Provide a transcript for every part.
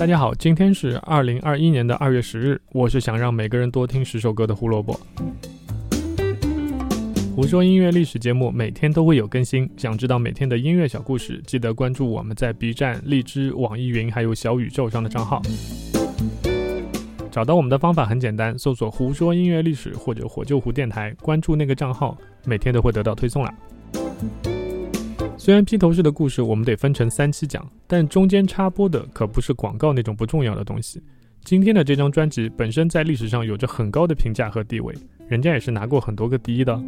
大家好，今天是二零二一年的二月十日，我是想让每个人多听十首歌的胡萝卜。胡说音乐历史节目每天都会有更新，想知道每天的音乐小故事，记得关注我们在 B 站、荔枝、网易云还有小宇宙上的账号。找到我们的方法很简单，搜索“胡说音乐历史”或者“火救湖电台”，关注那个账号，每天都会得到推送啦。虽然披头士的故事我们得分成三期讲，但中间插播的可不是广告那种不重要的东西。今天的这张专辑本身在历史上有着很高的评价和地位，人家也是拿过很多个第一的。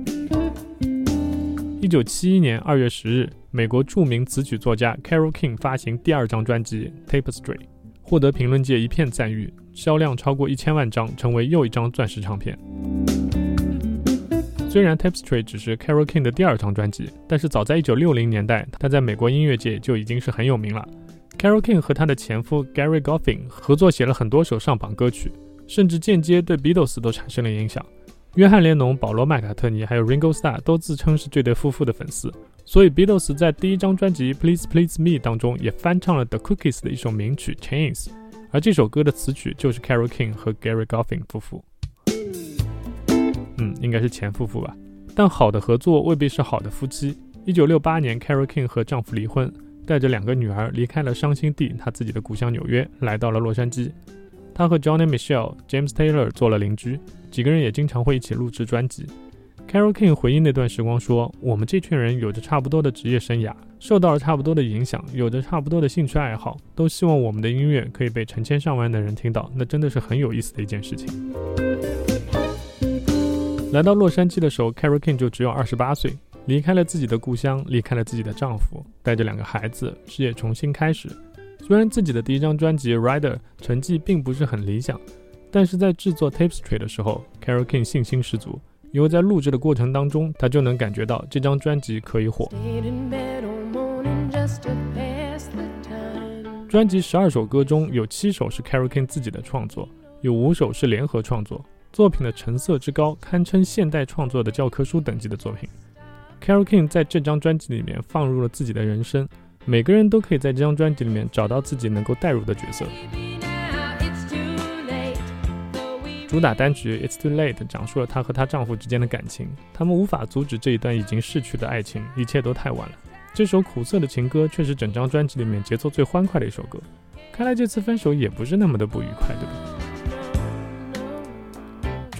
一九七一年二月十日，美国著名词曲作家 Carol King 发行第二张专辑《Tapestry》，获得评论界一片赞誉，销量超过一千万张，成为又一张钻石唱片。虽然《Tapestry》只是 c a r o l King 的第二张专辑，但是早在1960年代，他在美国音乐界就已经是很有名了。c a r o l King 和他的前夫 Gary Goffin 合作写了很多首上榜歌曲，甚至间接对 Beatles 都产生了影响。约翰列侬、保罗麦卡特尼还有 Ringo Starr 都自称是这对夫妇的粉丝，所以 Beatles 在第一张专辑《Please Please Me》当中也翻唱了 The Cookies 的一首名曲《Chains》，而这首歌的词曲就是 c a r o l King 和 Gary Goffin 夫妇。嗯，应该是前夫妇吧。但好的合作未必是好的夫妻。一九六八年，Carole King 和丈夫离婚，带着两个女儿离开了伤心地，她自己的故乡纽约，来到了洛杉矶。她和 Johnny Mitchell、James Taylor 做了邻居，几个人也经常会一起录制专辑。Carole King 回忆那段时光说：“我们这群人有着差不多的职业生涯，受到了差不多的影响，有着差不多的兴趣爱好，都希望我们的音乐可以被成千上万的人听到，那真的是很有意思的一件事情。”来到洛杉矶的时候，Carole King 就只有二十八岁，离开了自己的故乡，离开了自己的丈夫，带着两个孩子，事业重新开始。虽然自己的第一张专辑《Rider》成绩并不是很理想，但是在制作《Tapestry》的时候，Carole King 信心十足，因为在录制的过程当中，他就能感觉到这张专辑可以火。专辑十二首歌中有七首是 Carole King 自己的创作，有五首是联合创作。作品的成色之高，堪称现代创作的教科书等级的作品。Carole King 在这张专辑里面放入了自己的人生，每个人都可以在这张专辑里面找到自己能够代入的角色。主打单曲《It's Too Late》讲述了她和她丈夫之间的感情，他们无法阻止这一段已经逝去的爱情，一切都太晚了。这首苦涩的情歌却是整张专辑里面节奏最欢快的一首歌。看来这次分手也不是那么的不愉快，对不对？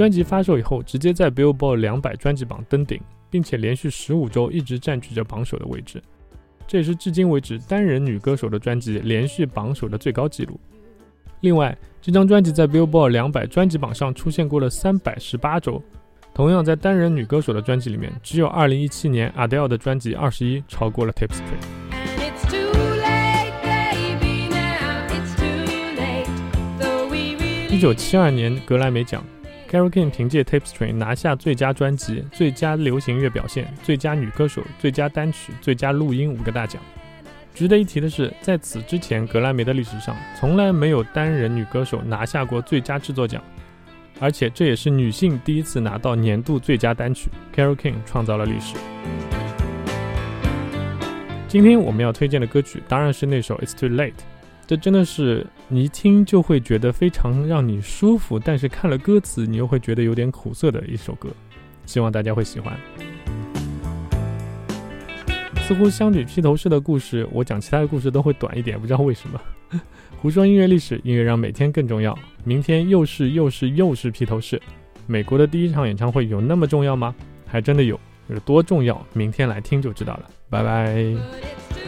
专辑发售以后，直接在 Billboard 两百专辑榜登顶，并且连续十五周一直占据着榜首的位置。这也是至今为止单人女歌手的专辑连续榜首的最高纪录。另外，这张专辑在 Billboard 两百专辑榜上出现过了三百十八周。同样，在单人女歌手的专辑里面，只有2017年 Adele 的专辑《二十一》超过了 Tapestry。一九七二年格莱美奖。Carol King 凭借《Tapestry》拿下最佳专辑、最佳流行乐表现、最佳女歌手、最佳单曲、最佳录音五个大奖。值得一提的是，在此之前，格莱美的历史上从来没有单人女歌手拿下过最佳制作奖，而且这也是女性第一次拿到年度最佳单曲。Carol King 创造了历史。今天我们要推荐的歌曲当然是那首《It's Too Late》。这真的是你一听就会觉得非常让你舒服，但是看了歌词你又会觉得有点苦涩的一首歌，希望大家会喜欢。似乎相比披头士的故事，我讲其他的故事都会短一点，不知道为什么。胡说音乐历史，音乐让每天更重要。明天又是又是又是披头士，美国的第一场演唱会有那么重要吗？还真的有，有多重要？明天来听就知道了。拜拜。